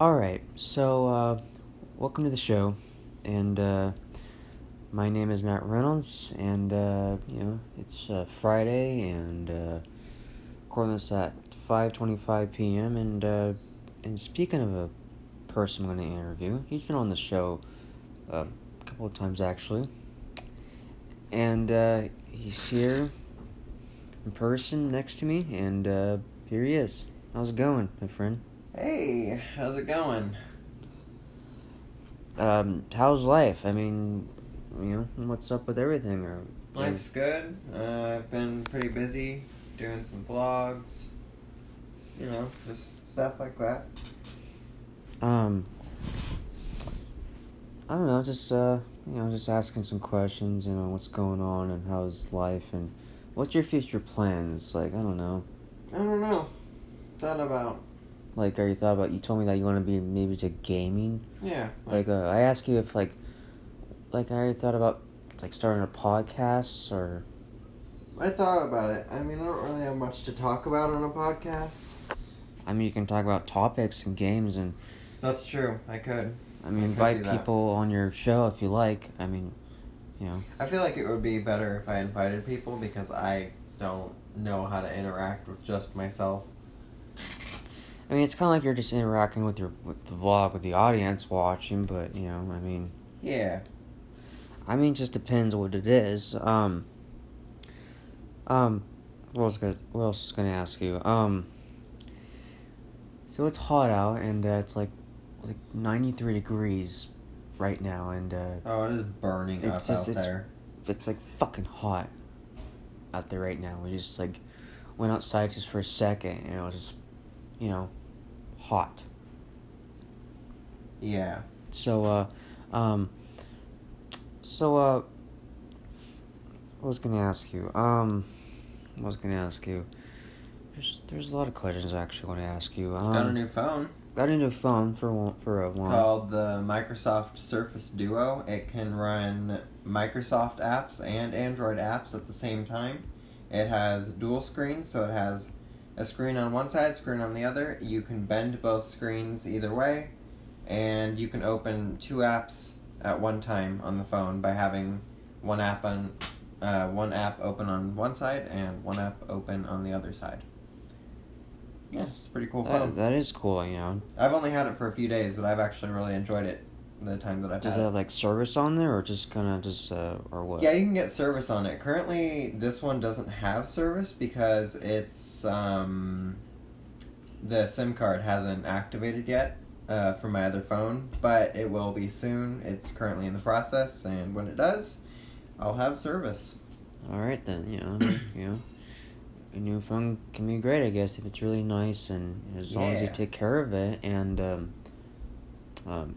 All right, so uh, welcome to the show, and uh, my name is Matt Reynolds, and uh, you know it's uh, Friday, and uh, recording this at five twenty-five p.m. and uh, and speaking of a person I'm going to interview, he's been on the show uh, a couple of times actually, and he's here in person next to me, and here he is. How's it going, my friend? Hey, how's it going? um, how's life? I mean, you know, what's up with everything? Or Life's good. Uh, I've been pretty busy doing some vlogs. You know, just stuff like that. um, I don't know, just uh, you know, just asking some questions. You know, what's going on and how's life and what's your future plans? Like, I don't know. I don't know. Thought about. Like, are you thought about? You told me that you want to be maybe to gaming. Yeah. Like, uh, I asked you if like, like, I thought about like starting a podcast or. I thought about it. I mean, I don't really have much to talk about on a podcast. I mean, you can talk about topics and games and That's true. I could. I mean, I invite people on your show if you like. I mean, you know. I feel like it would be better if I invited people because I don't know how to interact with just myself. I mean, it's kind of like you're just interacting with your with the vlog with the audience watching, but you know, I mean, Yeah. I mean, it just depends what it is. Um, um, what was gonna, what else was gonna ask you? Um, so it's hot out and uh, it's like like 93 degrees right now, and uh, Oh, it is burning It's up just- out it's- there. it's like fucking hot out there right now. We just like went outside just for a second, and it was just, you know, hot. Yeah. So, uh, um, so, uh, I was gonna ask you, um, I was gonna ask you, there's, there's a lot of questions I actually want to ask you. Um, Got a new phone. got a new phone for one, for a It's one. called the Microsoft Surface Duo. It can run Microsoft apps and Android apps at the same time. It has dual screens, so it has a screen on one side, screen on the other. You can bend both screens either way, and you can open two apps at one time on the phone by having one app on uh, one app open on one side and one app open on the other side. Yeah, it's a pretty cool phone. That, that is cool, you know. I've only had it for a few days, but I've actually really enjoyed it the time that I've Does had it it. have like service on there, or just kind of just uh, or what? Yeah, you can get service on it. Currently, this one doesn't have service because it's um, the SIM card hasn't activated yet uh, for my other phone, but it will be soon. It's currently in the process, and when it does, I'll have service. All right then, you know, you know, a new phone can be great, I guess, if it's really nice and as long as you take care of it. And um, um,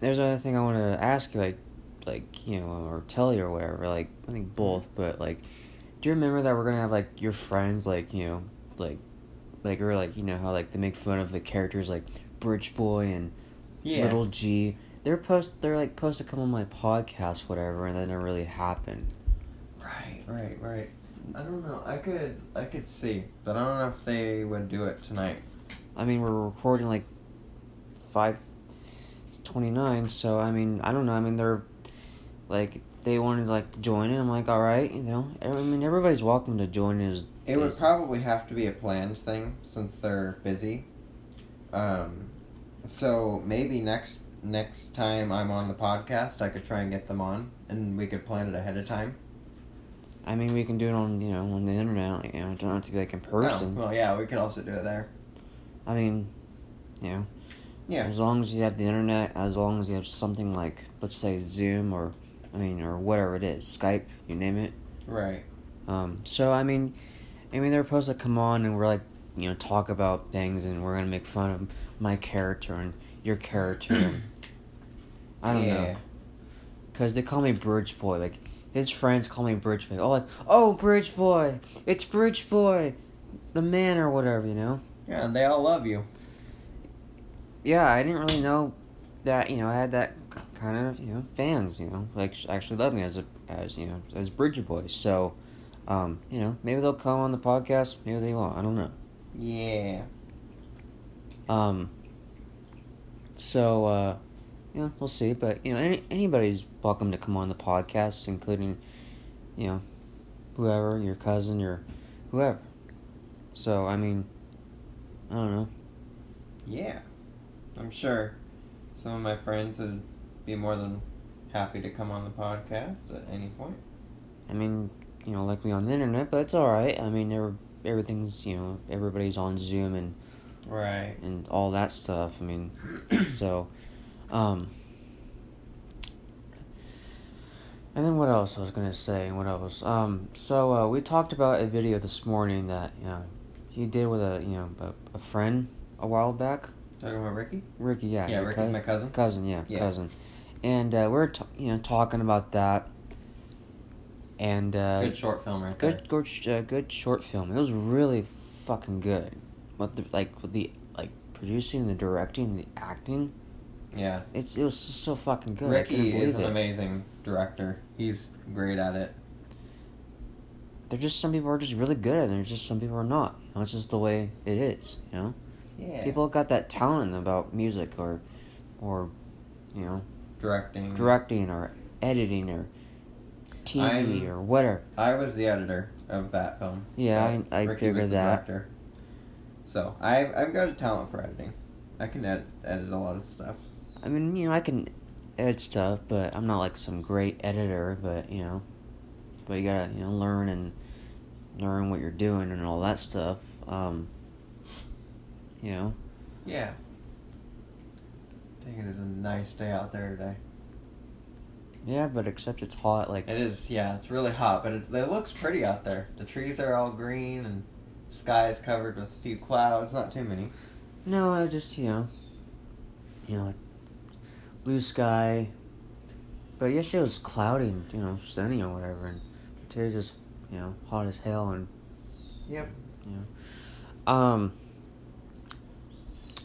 there's another thing I want to ask you, like, like you know, or tell you or whatever. Like, I think mm-hmm. both, but like, do you remember that we're gonna have like your friends, like you know, like, like or like you know how like they make fun of the characters like Bridge Boy and Little G. They're post. They're like supposed to come on my podcast, whatever, and that never really happened. Right, right, right. I don't know. I could, I could see, but I don't know if they would do it tonight. I mean, we're recording like five twenty nine, so I mean, I don't know. I mean, they're like they wanted like to join it. I'm like, all right, you know. I mean, everybody's welcome to join. Is It would probably have to be a planned thing since they're busy. Um, so maybe next next time I'm on the podcast, I could try and get them on, and we could plan it ahead of time. I mean, we can do it on you know on the internet. You know, it don't have to be like in person. Oh, well, yeah, we could also do it there. I mean, you know, Yeah. as long as you have the internet, as long as you have something like let's say Zoom or I mean or whatever it is, Skype, you name it. Right. Um, so I mean, I mean they're supposed to come on and we're like, you know, talk about things and we're gonna make fun of my character and your character. and I don't know, yeah. cause they call me Bridge Boy. Like his friends call me Bridge Boy. Oh, like oh Bridge Boy, it's Bridge Boy, the man or whatever. You know. Yeah, and they all love you. Yeah, I didn't really know that. You know, I had that kind of you know fans. You know, like actually love me as a as you know as Bridge Boy. So. Um, you know, maybe they'll come on the podcast, maybe they won't. I don't know. Yeah. Um, so, uh, you know, we'll see. But you know, any, anybody's welcome to come on the podcast, including, you know, whoever your cousin, your whoever. So I mean, I don't know. Yeah, I'm sure some of my friends would be more than happy to come on the podcast at any point. I mean, you know, like me on the internet, but it's all right. I mean, every, everything's you know, everybody's on Zoom and Right. and all that stuff. I mean, so, um, and then what else I was gonna say? What else? Um, so uh, we talked about a video this morning that you know he did with a you know a, a friend a while back. Talking about Ricky? Ricky, yeah, Yeah, Ricky's my cousin. cousin, yeah, Yeah. cousin, and uh, we we're t- you know talking about that, and uh, Good short film right there. good, good, uh, good short film. It was really fucking good. What the like with the like producing, the directing, the acting. Yeah. It's it was just so fucking good. Ricky is an it. amazing director. He's great at it. There's just some people are just really good at it. and There's just some people are not. You know, it's just the way it is. You know, Yeah. people got that talent about music or, or, you know, directing. directing or editing or TV I'm- or whatever. I was the editor of that film. Yeah, I- I Ricky figured that. Director. So I've I've got a talent for editing. I can edit edit a lot of stuff. I mean, you know, I can edit stuff, but I'm not like some great editor. But you know, but you gotta you know learn and learn what you're doing and all that stuff. Um, you know, Yeah. I think it is a nice day out there today. yeah, but except it's hot. Like It is, yeah. It's really hot, but it, it looks pretty out there. The trees are all green and sky is covered with a few clouds. Not too many. no, I just you know, you know, like blue sky. But yesterday was cloudy and you know sunny or whatever, and today's just you know hot as hell and Yep. you know. Um.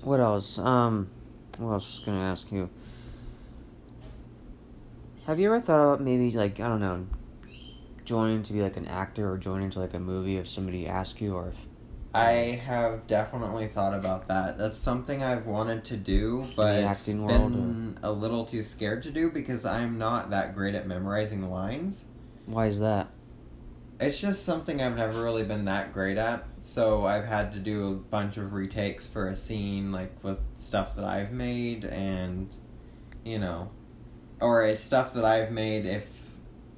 What else? Um. What else was gonna ask you? Have you ever thought about maybe like I don't know, joining to be like an actor or joining to like a movie if somebody asks you or if I have definitely thought about that. That's something I've wanted to do, but acting been a little too scared to do because I'm not that great at memorizing lines. why is that? It's just something I've never really been that great at. So I've had to do a bunch of retakes for a scene, like with stuff that I've made, and you know, or it's stuff that I've made. If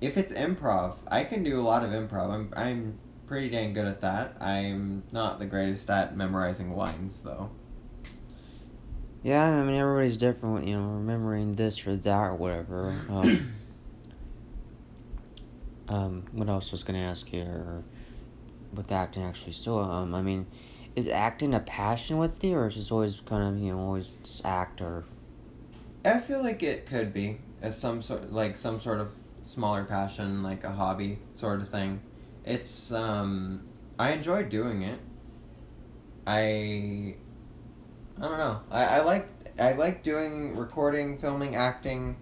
if it's improv, I can do a lot of improv. I'm I'm pretty dang good at that. I'm not the greatest at memorizing lines, though. Yeah, I mean everybody's different. You know, remembering this or that or whatever. Um, um, what else was gonna ask you? Or with acting, actually, still, um, I mean, is acting a passion with you, or is it always kind of you know always just act or I feel like it could be as some sort like some sort of smaller passion, like a hobby sort of thing. It's um I enjoy doing it. I I don't know. I, I like I like doing recording, filming, acting.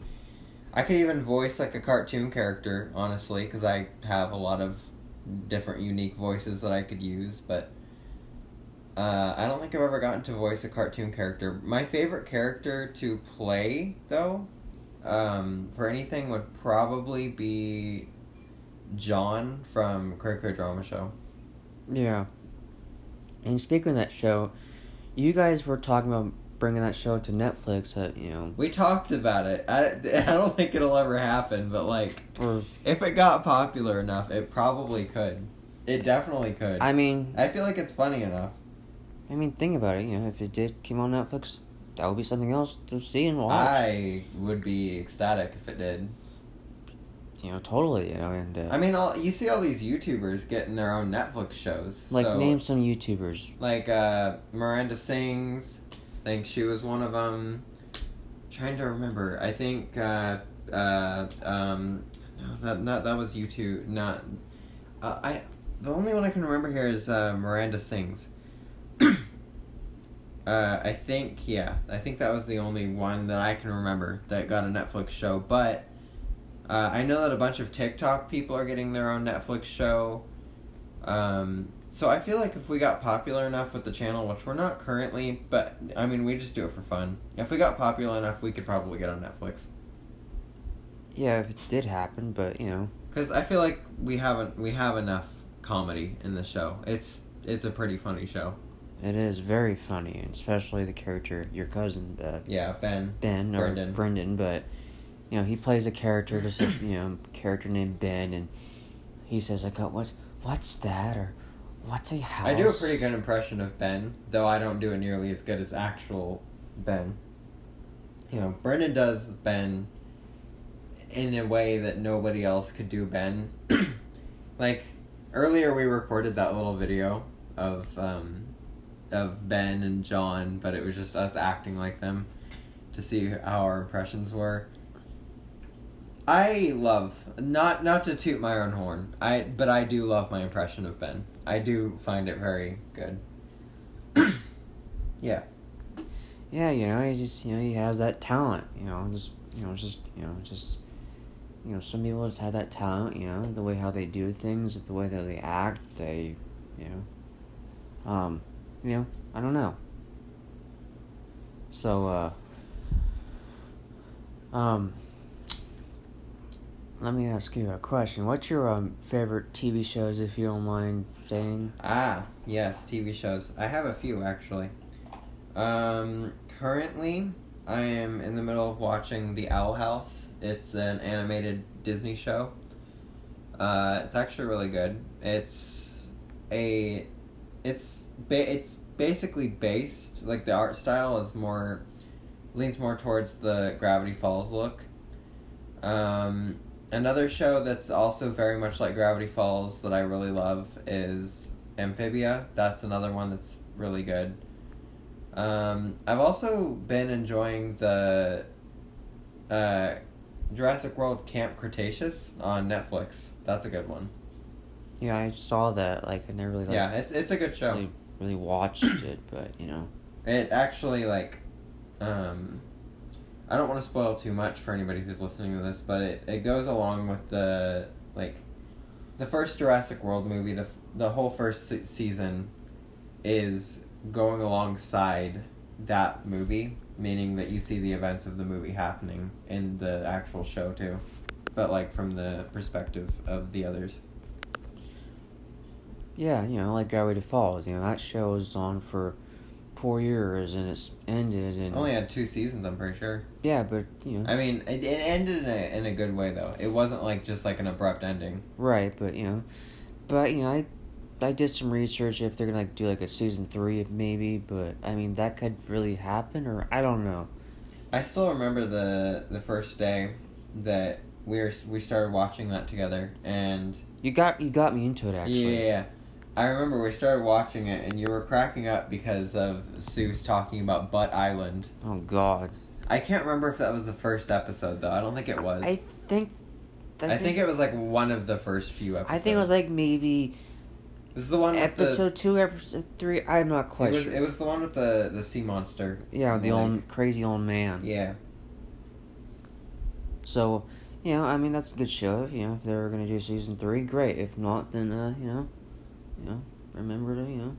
I could even voice like a cartoon character, honestly, because I have a lot of different unique voices that I could use, but uh, I don't think I've ever gotten to voice a cartoon character. My favorite character to play, though, um, for anything would probably be John from Cray Drama Show. yeah. And speaking of that show, you guys were talking about bringing that show to Netflix. That you know, We talked about it. I, I don't think it'll ever happen, but like, or if it got popular enough, it probably could. It definitely could. I mean, I feel like it's funny enough. I mean, think about it. You know, if it did came on Netflix, that would be something else to see and watch. I would be ecstatic if it did. you know, totally. You know, and uh, I mean, all you see all these YouTubers getting their own Netflix shows. like so, name some YouTubers. like uh, Miranda Sings. Think she was one of them. trying to remember. I think uh, uh, um, no, that, that that was YouTube. Not uh, I. The only one I can remember here is uh, Miranda Sings. uh, I think yeah. I think that was the only one that I can remember that got a Netflix show. But uh, I know that a bunch of TikTok people are getting their own Netflix show. Um, so I feel like if we got popular enough with the channel, which we're not currently, but I mean we just do it for fun. If we got popular enough, we could probably get on Netflix. Yeah, if it did happen, but you know, Because I feel like we haven't we have enough comedy in the show. It's it's a pretty funny show. it is very funny, and especially the character, your cousin, uh, Yeah, Ben. Ben or Brendan. Brendan, but you know he plays a character, just you know character named Ben, and he says like, oh, "What's what's that?" or "What's a house?" I do a pretty good impression of Ben, though I don't do it nearly as good as actual Ben. You know, Brendan does Ben in a way that nobody else could do Ben. like earlier, we recorded that little video of um, of Ben and John, but it was just us acting like them to see how our impressions were. I love not not to toot my own horn. I but I do love my impression of Ben. I do find it very good. yeah. Yeah, you know, he just you know he has that talent. You know, just you know, just you know, just you know, some people just have that talent. You know, the way how they do things, the way that they act, they, you know, um, you know, I don't know. So, uh, um, let me ask you a question. What's your um favorite TV shows, if you don't mind saying? Ah, yes, TV shows. I have a few actually. Um, currently, I am in the middle of watching The Owl House. It's an animated Disney show. Uh, it's actually really good. It's a, it's ba- it's basically based like the art style is more, leans more towards the Gravity Falls look. Um, another show that's also very much like Gravity Falls that I really love is Amphibia. That's another one that's really good. Um, I've also been enjoying the uh, Jurassic World Camp Cretaceous on Netflix. That's a good one. Yeah, I saw that. Like, I never really like, Yeah, it's it's a good show. really, really watched it, but you know. It actually like, um, I don't want to spoil too much for anybody who's listening to this, but it, it goes along with the like, the first Jurassic World movie. The the whole first se- season is going alongside that movie, meaning that you see the events of the movie happening in the actual show too, but like from the perspective of the others. Yeah, you know, like Gravity Falls. You know, that show was on for four years and it's ended and Only had two seasons, I'm pretty sure. yeah, but you know, I mean, it, it ended in a in a good way though. It wasn't like just like an abrupt ending. right, but you know, but you know, I I did some research if they're gonna like do like a season three maybe, but I mean that could really happen or I don't know. I still remember the the first day that we were we started watching that together, and You got you got me into it actually. yeah, I remember we started watching it, and you were cracking up because of Soos talking about Butt Island. Oh God. I can't remember if that was the first episode though. I don't think it was. I think. I think it was like one of the first few episodes. I think it was like maybe it was the one with episode two, episode three. I'm not quite It was, sure. it was the one with the the sea monster. yeah, the like- old crazy old man. Yeah. So, you know, I mean, that's a good show. You know, if they're gonna do season three, great. If not, then uh, you know, you know, remember to you know,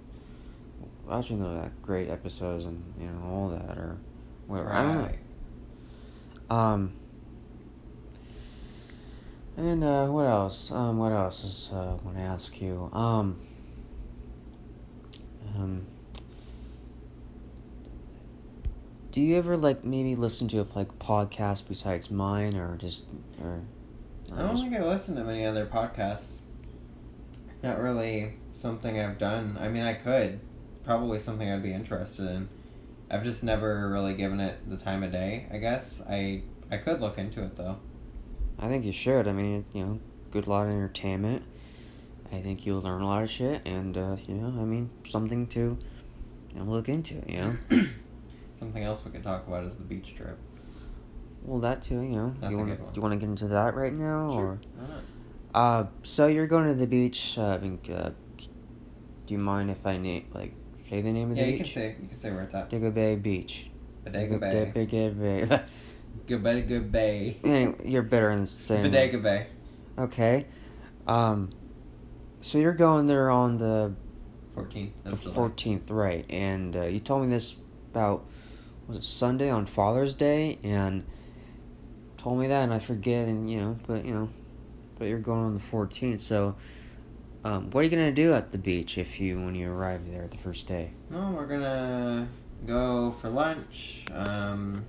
watching those uh, great episodes and you know all that or whatever. I don't Right. know. Um. And uh, what else? Um, what else is uh, I want to ask you? Um. Um. Do you ever like maybe listen to a like podcast besides mine or just or? I don't think I listen to many other podcasts. Not really something I've done. I mean, I could. Probably something I'd be interested in. I've just never really given it the time of day, I guess. I I could look into it though. I think you should. I mean, you know, good lot of entertainment. I think you'll learn a lot of shit, and uh, you know, I mean, something to you know, look into. You know, Something else we could talk about is the beach trip. well, that too. You know, That's you a want good one. do you want to get into that right now, or Why uh, so you're going to the beach? Uh, I mean, uh, do you mind if I name like say the name of the Yeah, you can say you can say where it's at. Bay Beach. Bodega Bay. Bodega Bay. Bodega Bay. anyway, you're better in saying. Bodega Bay. Okay. Um so you're going there on the 14th The fourteenth, right? And uh, you told me this about was it Sunday on Father's Day, and told me that, and I forget, and you know, but you know, but you're going on the fourteenth, so. Um, what are you gonna do at the beach if you when you arrive there the first day? No, we're gonna go for lunch. Um,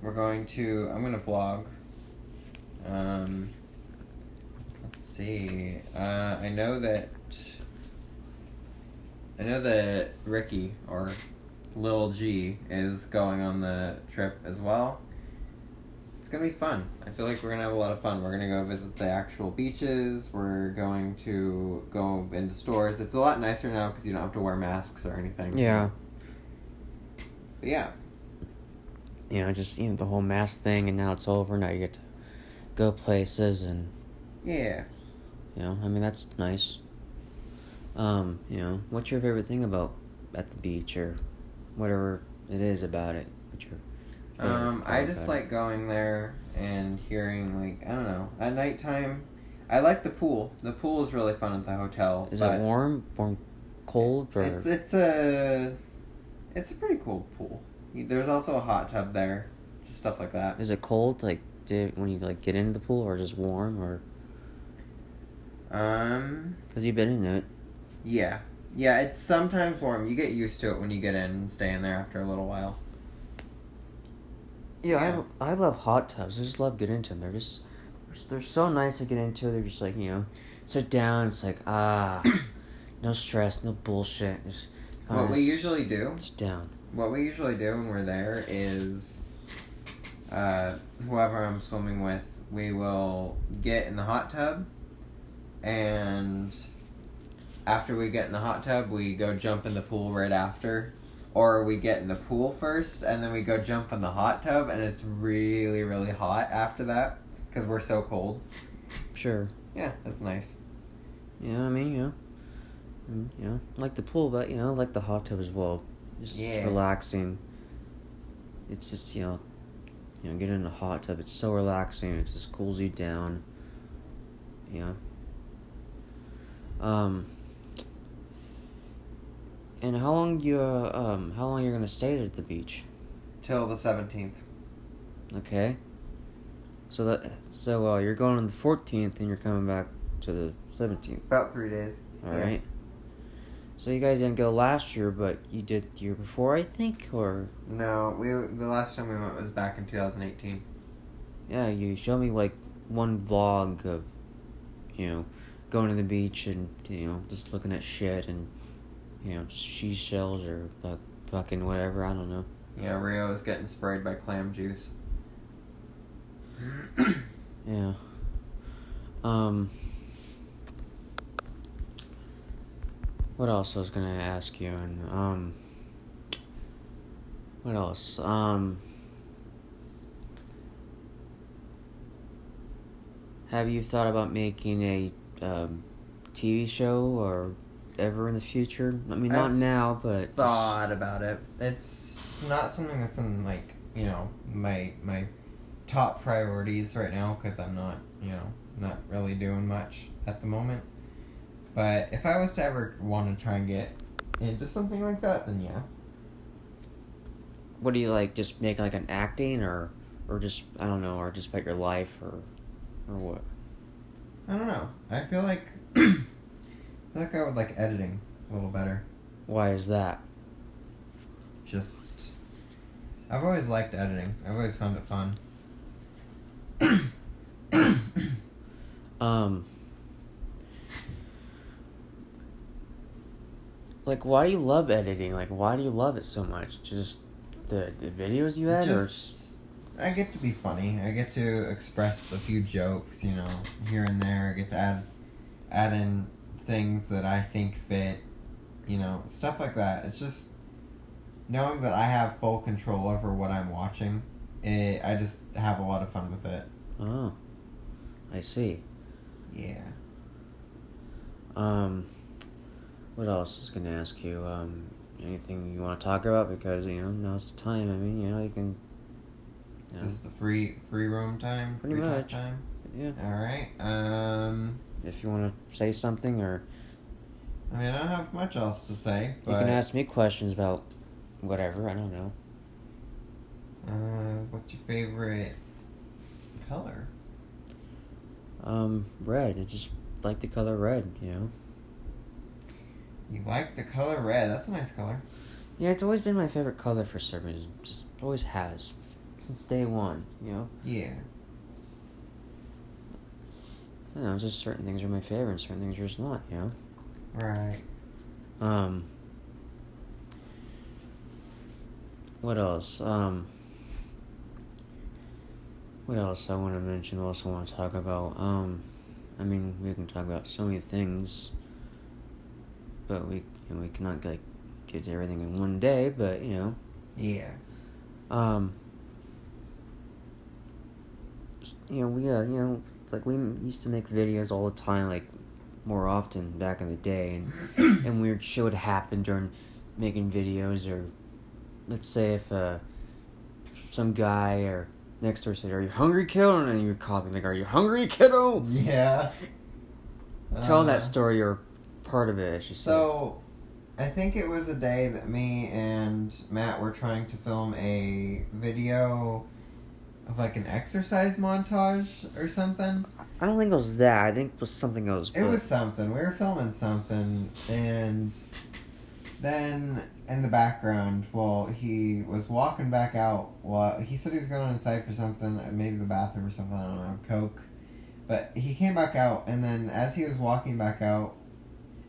we're going to. I'm gonna vlog. Um, let's see. Uh, I know that. I know that Ricky or Lil G is going on the trip as well. It's gonna be fun. I feel like we're gonna have a lot of fun. We're gonna go visit the actual beaches. We're going to go into stores. It's a lot nicer now because you don't have to wear masks or anything. Yeah, But yeah. you know, just you know the whole mask thing, and now it's over. Now you get to go places, and Yeah. you know, I mean that's nice. Um, you know, what's your favorite thing about at the beach or whatever it is about it? What's your favorite Um, I just like going there and hearing like I don't know at nighttime. I like the pool. The pool is really fun at the hotel. Is it warm, warm, cold, or It's it's a it's a pretty cool pool. There's also a hot tub there, just stuff like that. is it cold? Like did, when you like get into the pool, or just warm, or Um, because you've been in it? yeah, yeah. It's sometimes warm. You get used to it when you get in and stay in there after a little while. Yeah, I, I love hot tubs. I just love getting into them. They're just they're so nice to get into. They're just like you know, sit down. It's like ah, no stress, no bullshit. Just What we usually do sit down. what we usually do when we're there is uh, whoever I'm swimming with, we will get in the hot tub, and after we get in the hot tub, we go jump in the pool right after. Or we get in the pool first, and then we go jump in the hot tub, and it's really, really hot after that because we're so cold. Sure. Yeah, that's nice. You know what I mean? You know, Mm, you know, like the pool, but you know, like the hot tub as well. Just Yeah. relaxing. It's just you know, you know, get in a hot tub. It's so relaxing. It just cools you down. You know. Um. And how long you uh, um how long you're gonna stay at the beach? Till the 17th. Okay. So that so uh, you're going on the 14th and you're coming back to the 17th. About three days. All Yeah. right. So you guys didn't go last year, but you did the year before, I think, or No, we the last time we went was back in 2018. yeah, you showed me like one vlog of, you know, going to the beach and you know just looking at shit and, you know, seashells or fuck, fucking whatever. I don't know. Yeah, Rio is getting sprayed by clam juice. Yeah. Um. What else I was gonna ask you and um. What else? Um. Have you thought about making a um, TV show or ever in the future? I mean, not I've now, but Thought about it. It's not something that's in like you know my my top priorities right now because I'm not you know not really doing much at the moment. But if I was to ever want to try and get into something like that, then yeah. what do you like? Just make like an acting or, or just I don't know, or just about your life or, or what? I don't know. I feel like I feel like I would like editing a little better. Why is that? Just I've always liked editing. I've always found it fun. Um, like, why do you love editing? Like, why do you love it so much? Just the, the videos you had, or I get to be funny. I get to express a few jokes, you know, here and there. I get to add add in things that I think fit, you know, stuff like that. It's just knowing that I have full control over what I'm watching. It, I just have a lot of fun with it. oh, I see. Yeah. Um, what else is gonna ask you? Um, anything you want to talk about? Because you know now's the time. I mean, you know, you can. Yeah. This is the free free room time. Pretty free much. time. yeah. All right. Um. If you want to say something or I mean, I don't have much else to say, but You can ask me questions about whatever. I don't know. uh, what's your favorite color? Um, red. I just like the color red. You know. You like the color red. That's a nice color. Yeah, it's always been my favorite color for some reason. Just always has, since day one. You know. Yeah. I know. Just certain things are my favorite, and certain things are just not. You know. Right. Um. What else? Um. What else I want to mention? What else I want to talk about? Um, I mean, we can talk about so many things, but we you know, we cannot like get to everything in one day. But you know, Yeah. um, you know, we uh, you know, like we used to make videos all the time, like more often back in the day, and and weird shit would happen during making videos, or let's say if uh, some guy or next door said, "Are you hungry, kiddo?" and then you're copying like, "Are you hungry, kiddo?" Yeah. Tell Uh, that story or part of it. I should say. So, I think it was a day that me and Matt were trying to film a video of like an exercise montage or something. I don't think it was that. I think it was something else. It was something. We were filming something, and then in the background, well, he was walking back out. Well, he said he was going inside for something, maybe the bathroom or something. I don't know, coke. But he came back out, and then as he was walking back out,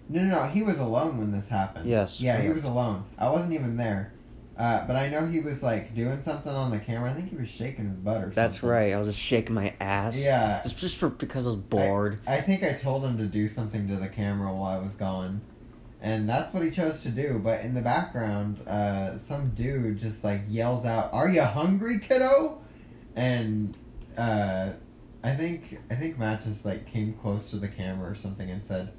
no, no, no, he was alone when this happened. Yes, Yeah, he was alone. I wasn't even there. Uh, but I know he was like doing something on the camera. I think he was shaking his butt or something. That's right. I was just shaking my ass. Yeah. Just just for because I was bored. I think I told him to do something to the camera while I was gone. And that's what he chose to do. But in the background, uh, some dude just like yells out, Are you hungry, kiddo? And uh, I think I think Matt just like came close to the camera or something and said,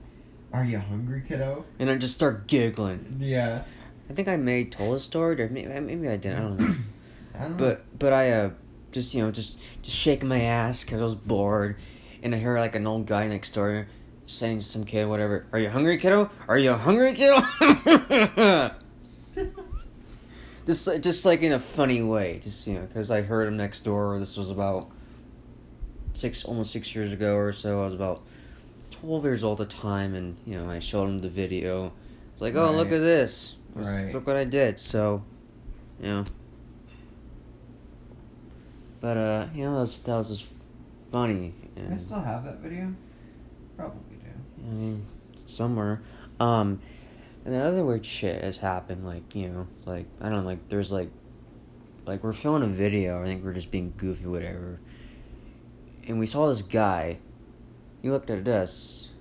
Are you hungry, kiddo? and I just start giggling. Yeah. I think I may told a story, or maybe, maybe I didn't. I don't know. I don't know. But but I uh just you know just just shaking my ass because I was bored, and I hear like an old guy next door saying to some kid whatever, "Are you hungry, kiddo? Are you hungry, kiddo?" just like- just like in a funny way, just you know, because I heard him next door. This was about six almost six years ago or so. I was about twelve years old at the time, and you know I showed him the video. It's like, oh look at this, Right. look what I did. So, you know. But uh, you know, that was, that was just funny. I still have that video? Probably do. I mean, somewhere. Um, and then other weird shit has happened. Like you know, like I don't know, like there's like, like we're filming a video. I think we're just being goofy, whatever. And we saw this guy. He looked at us.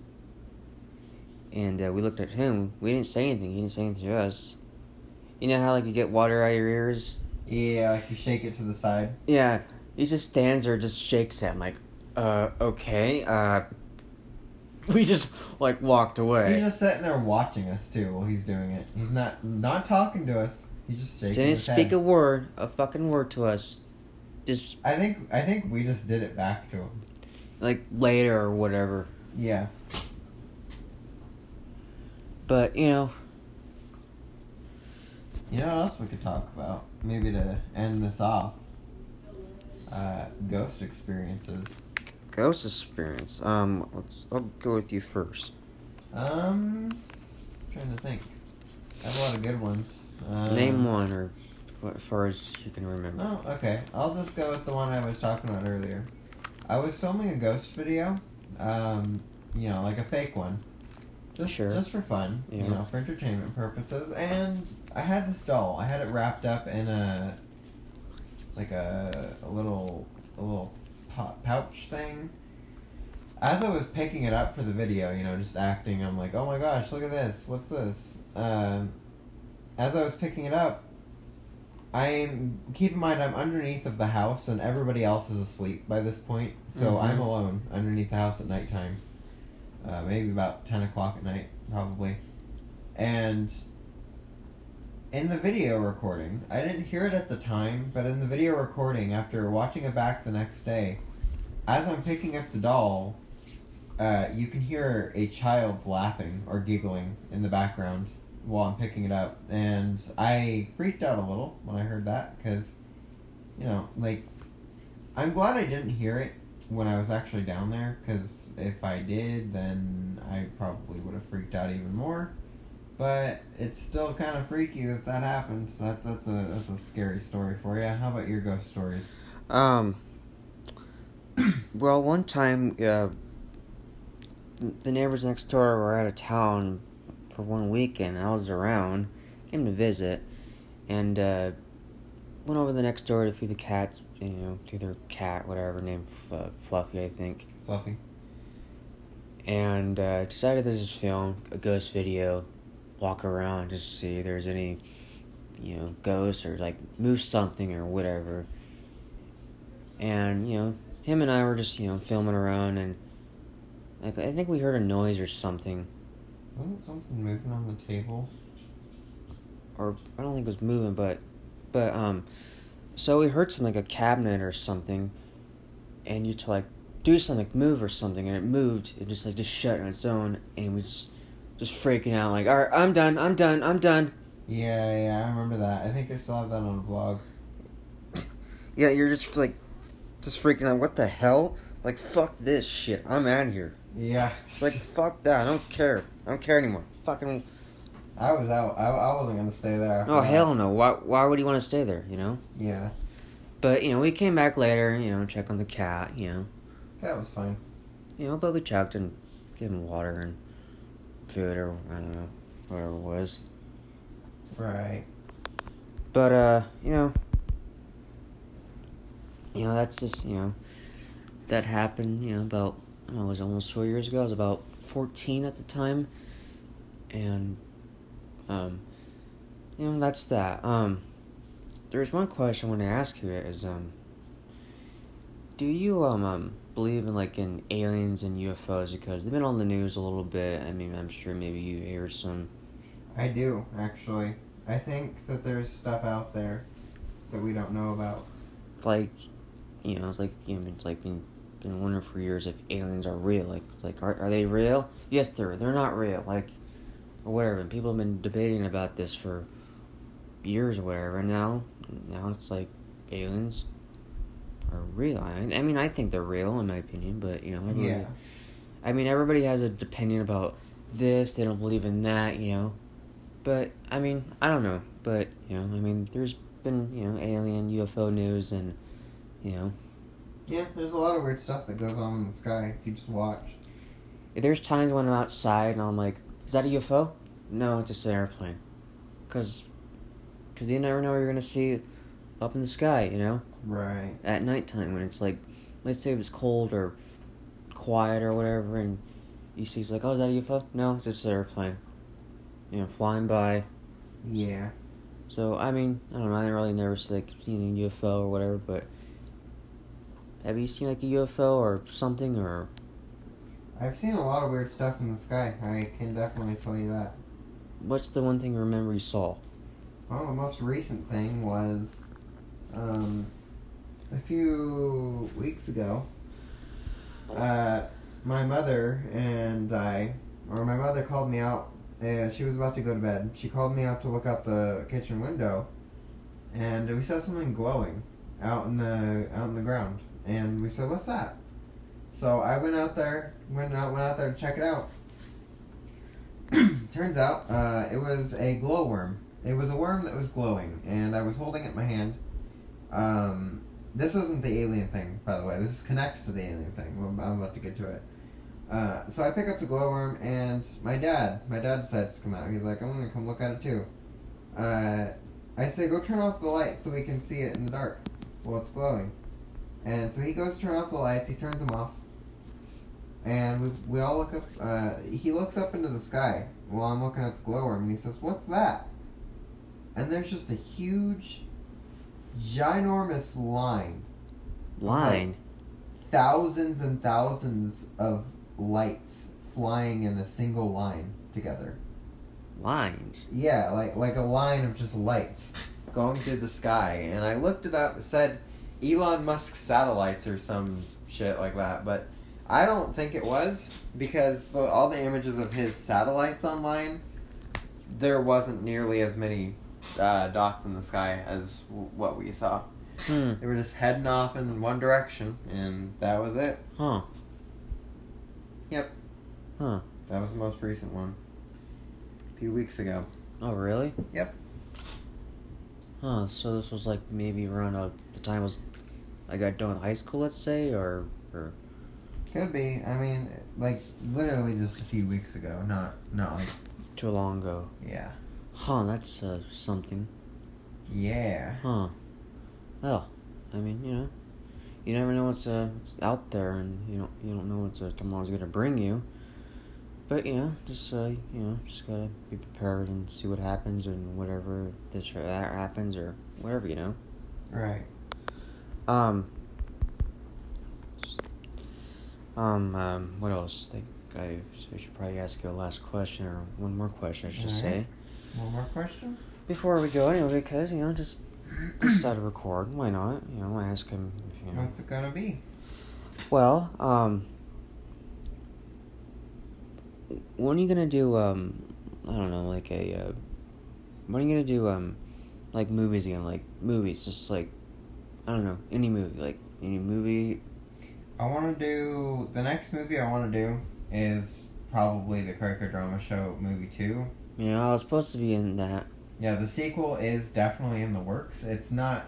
And uh, we looked at him. We didn't say anything. He didn't say anything to us. You know how like you get water out of your ears? Yeah, if you shake it to the side. Yeah, he just stands there, just shakes it. I'm like, uh, okay. Uh, we just like walked away. He's just sitting there watching us too while he's doing it. He's not not talking to us. He's just shaking. Didn't his speak head. a word, a fucking word to us. Just I think I think we just did it back to him. like later or whatever. Yeah. But you know, You know what else we could talk about? Maybe to end this off. Uh, ghost experiences. ghost experience. Um, let's. I'll go with you first. Um, trying to think. I have a lot of good ones. Um, Name one, or what, as far as you can remember. Oh, okay. I'll just go with the one I was talking about earlier. I was filming a ghost video, um, you know, like a fake one. Just, Sure. just for fun, Yeah. you know, for entertainment purposes. And I had this doll. I had it wrapped up in a, like a, a little, a little pou- pouch thing. As I was picking it up for the video, you know, just acting, I'm like, oh my gosh, look at this. What's this? Um, as I was picking it up, I'm keep in mind I'm underneath of the house and everybody else is asleep by this point, so Mhm. I'm alone underneath the house at nighttime. Uh, maybe about ten o'clock at night, probably. And in the video recording, I didn't hear it at the time, but in the video recording, after watching it back the next day, as I'm picking up the doll, uh, you can hear a child laughing or giggling in the background while I'm picking it up, and I freaked out a little when I heard that because, you know, like, I'm glad I didn't hear it when I was actually down there because if I did, then I probably would have freaked out even more. But it's still kind of freaky that that happened. So that that's a that's a scary story for you. How about your ghost stories? Um. well, one time, uh, the neighbors next door were out of town for one weekend. I was around, came to visit, and uh, went over the next door to feed the cats. You know, to their cat, whatever named uh, Fluffy, I think. Fluffy. And uh, decided to just film a ghost video, walk around just to see if there's any, you know, ghosts or like move something or whatever. And you know, him and I were just you know filming around and like I think we heard a noise or something, Wasn't something moving on the table? or I don't think it was moving, but but um, so we heard something like a cabinet or something, and you to like do something, like move or something, and it moved. It just like just shut on its own, and we just just freaking out like, all right, I'm done, I'm done, I'm done. Yeah, yeah, I remember that. I think I still have that on a vlog. Yeah, you're just like just freaking out. What the hell? Like fuck this shit. I'm out of here. Yeah. It's like fuck that. I don't care. I don't care anymore. Fucking I was out. I, I wasn't gonna stay there. oh hell no. Why why would you want to stay there? You know. Yeah, But you know we came back later. You know check on the cat. You know. that was fine. You know, but we checked and gave him water and food or I don't know whatever it was. Right. But uh, you know, you know that's just you know that happened. You know about I don't know it was almost four years ago. I was about fourteen at the time, and um, you know that's that. Um, there's one question I want to ask you is um, do you um um believe in like in aliens and UFOs because they've been on the news a little bit. I mean, I'm sure maybe you hear some. I do actually. I think that there's stuff out there that we don't know about. like you know, it's like you know, it's like been been wondering for years if aliens are real. Like, like are are they real? Yes, they're they're not real. Like, or whatever. And people have been debating about this for years or whatever. And now, now it's like aliens are real. I, I mean, I think they're real in my opinion, but you know, everybody, Yeah. I mean, everybody has an opinion about this. They don't believe in that. You know, but I mean, I don't know. But you know, I mean, there's been you know alien UFO news and you know Yeah, there's a lot of weird stuff that goes on in the sky if you just watch. there's times when I'm outside and I'm like, is that a UFO? No, it's just an airplane. Cause, cause you never know what you're gonna see up in the sky. You know, Right. at nighttime when it's like, let's say it was cold or quiet or whatever, and you see it's like, oh, is that a UFO? No, it's just an airplane. You know, flying by. Yeah. So I mean, I don't know. I really never see, like seen a UFO or whatever, but have you seen like a UFO or something or I've seen a lot of weird stuff in the sky. I can definitely tell you that. what's the one thing you remember you saw? Well, the most recent thing was um, a few weeks ago. Uh, my mother and I, or my mother called me out. Uh, she was about to go to bed. She called me out to look out the kitchen window, and we saw something glowing out in the out in the ground. And we said, "What's that?" So I went out there, went out, went out there to check it out. Turns out, uh, it was a glowworm. It was a worm that was glowing, and I was holding it in my hand. Um, this isn't the alien thing, by the way. This connects to the alien thing. I'm about to get to it. Uh, so I pick up the glowworm, and my dad, my dad decides to come out. He's like, I'm gonna come look at it too. Uh, I say, go turn off the light so we can see it in the dark while it's glowing. And so he goes to turn off the lights. He turns them off, and we we all look up. Uh, he looks up into the sky while I'm looking at the glowworm, and he says, "What's that?" And there's just a huge, ginormous line Line. thousands and thousands of lights flying in a single line together. Lines. Yeah, like like a line of just lights going through the sky. And I looked it up. It said Elon Musk satellites or some shit like that. But I don't think it was because the, all the images of his satellites online, there wasn't nearly as many uh, dots in the sky as w- what we saw. Hmm. They were just heading off in one direction, and that was it. Huh. Yep. Huh. That was the most recent one. A few weeks ago. Oh, really? Yep. Huh. So this was like maybe around uh, the time was I got done with high school, let's say, or or Could be. I mean, like literally just a few weeks ago. Not not like too long ago. yeah. Huh. That's uh, something. Yeah. Huh. Well, I mean, you know, you never know what's, uh, what's out there, and you don't you don't know what uh, tomorrow's gonna bring you. But you know, just uh, you know, just gotta be prepared and see what happens, and whatever this or that happens, or whatever you know. Right. Um. Um. Um. What else? I think I, I should probably ask you a last question or one more question, I should Alright. say, One more question. before we go. Anyway, because you know, just decided to record. Why not? You know, ask him. If, you know. What's it gonna be? Well, um. When are you gonna do? Um. I don't know, like a. Uh, when are you gonna do? Um. Like movies again, like movies, just like. I don't know, any movie, like any movie I want to do the next movie. I want to do is probably the Quaker Drama Show movie two. Yeah, I was supposed to be in that. Yeah, the sequel is definitely in the works. It's not.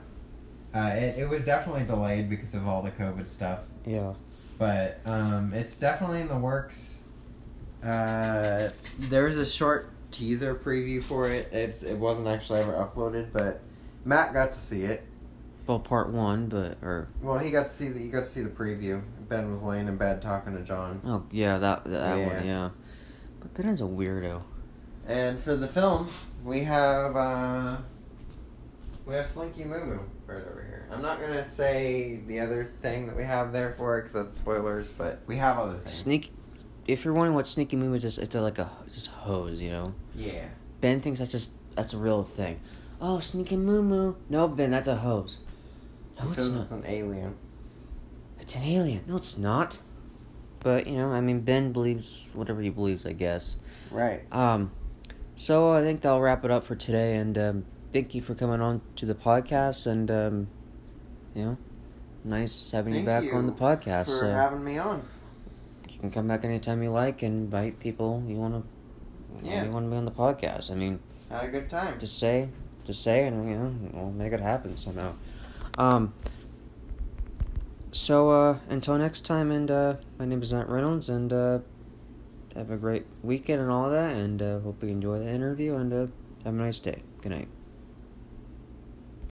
Uh, it, it was definitely delayed because of all the COVID stuff, Yeah. but um, it's definitely in the works. Uh, there was a short teaser preview for it. It it wasn't actually ever uploaded, but Matt got to see it. Well, part one, but or Well, he got to see the you got to see the preview. Ben was laying in bed talking to John. oh yeah, that that Yeah. one, yeah. But Ben's a weirdo. And for the film, we have uh, we have Slinky Moo Moo right over here. I'm not gonna say the other thing that we have there for it because that's spoilers, but we have other things. Sneak. If you're wondering what Sneaky Moo is, just it's a, like a just hose, you know. Yeah. Ben thinks that's just that's a real thing. Oh, Sneaky Moo Moo. No, Ben, that's a hose. No, it's not. an alien. It's an alien. No, it's not. But you know, I mean, Ben believes whatever he believes, I guess. Right. Um, so I think that'll wrap it up for today, and um, thank you for coming on to the podcast, and um, you know, nice having you back you on the podcast. For So having me on. you can come back anytime you like and invite people you want to. Yeah. You want to be on the podcast. I mean, Had a good time. To say, to say, and you know, we'll make it happen somehow. Um. So uh, until next time, and uh, my name is Matt Reynolds, and uh, have a great weekend and all that, and uh, hope you enjoy the interview, and uh, have a nice day. Good night.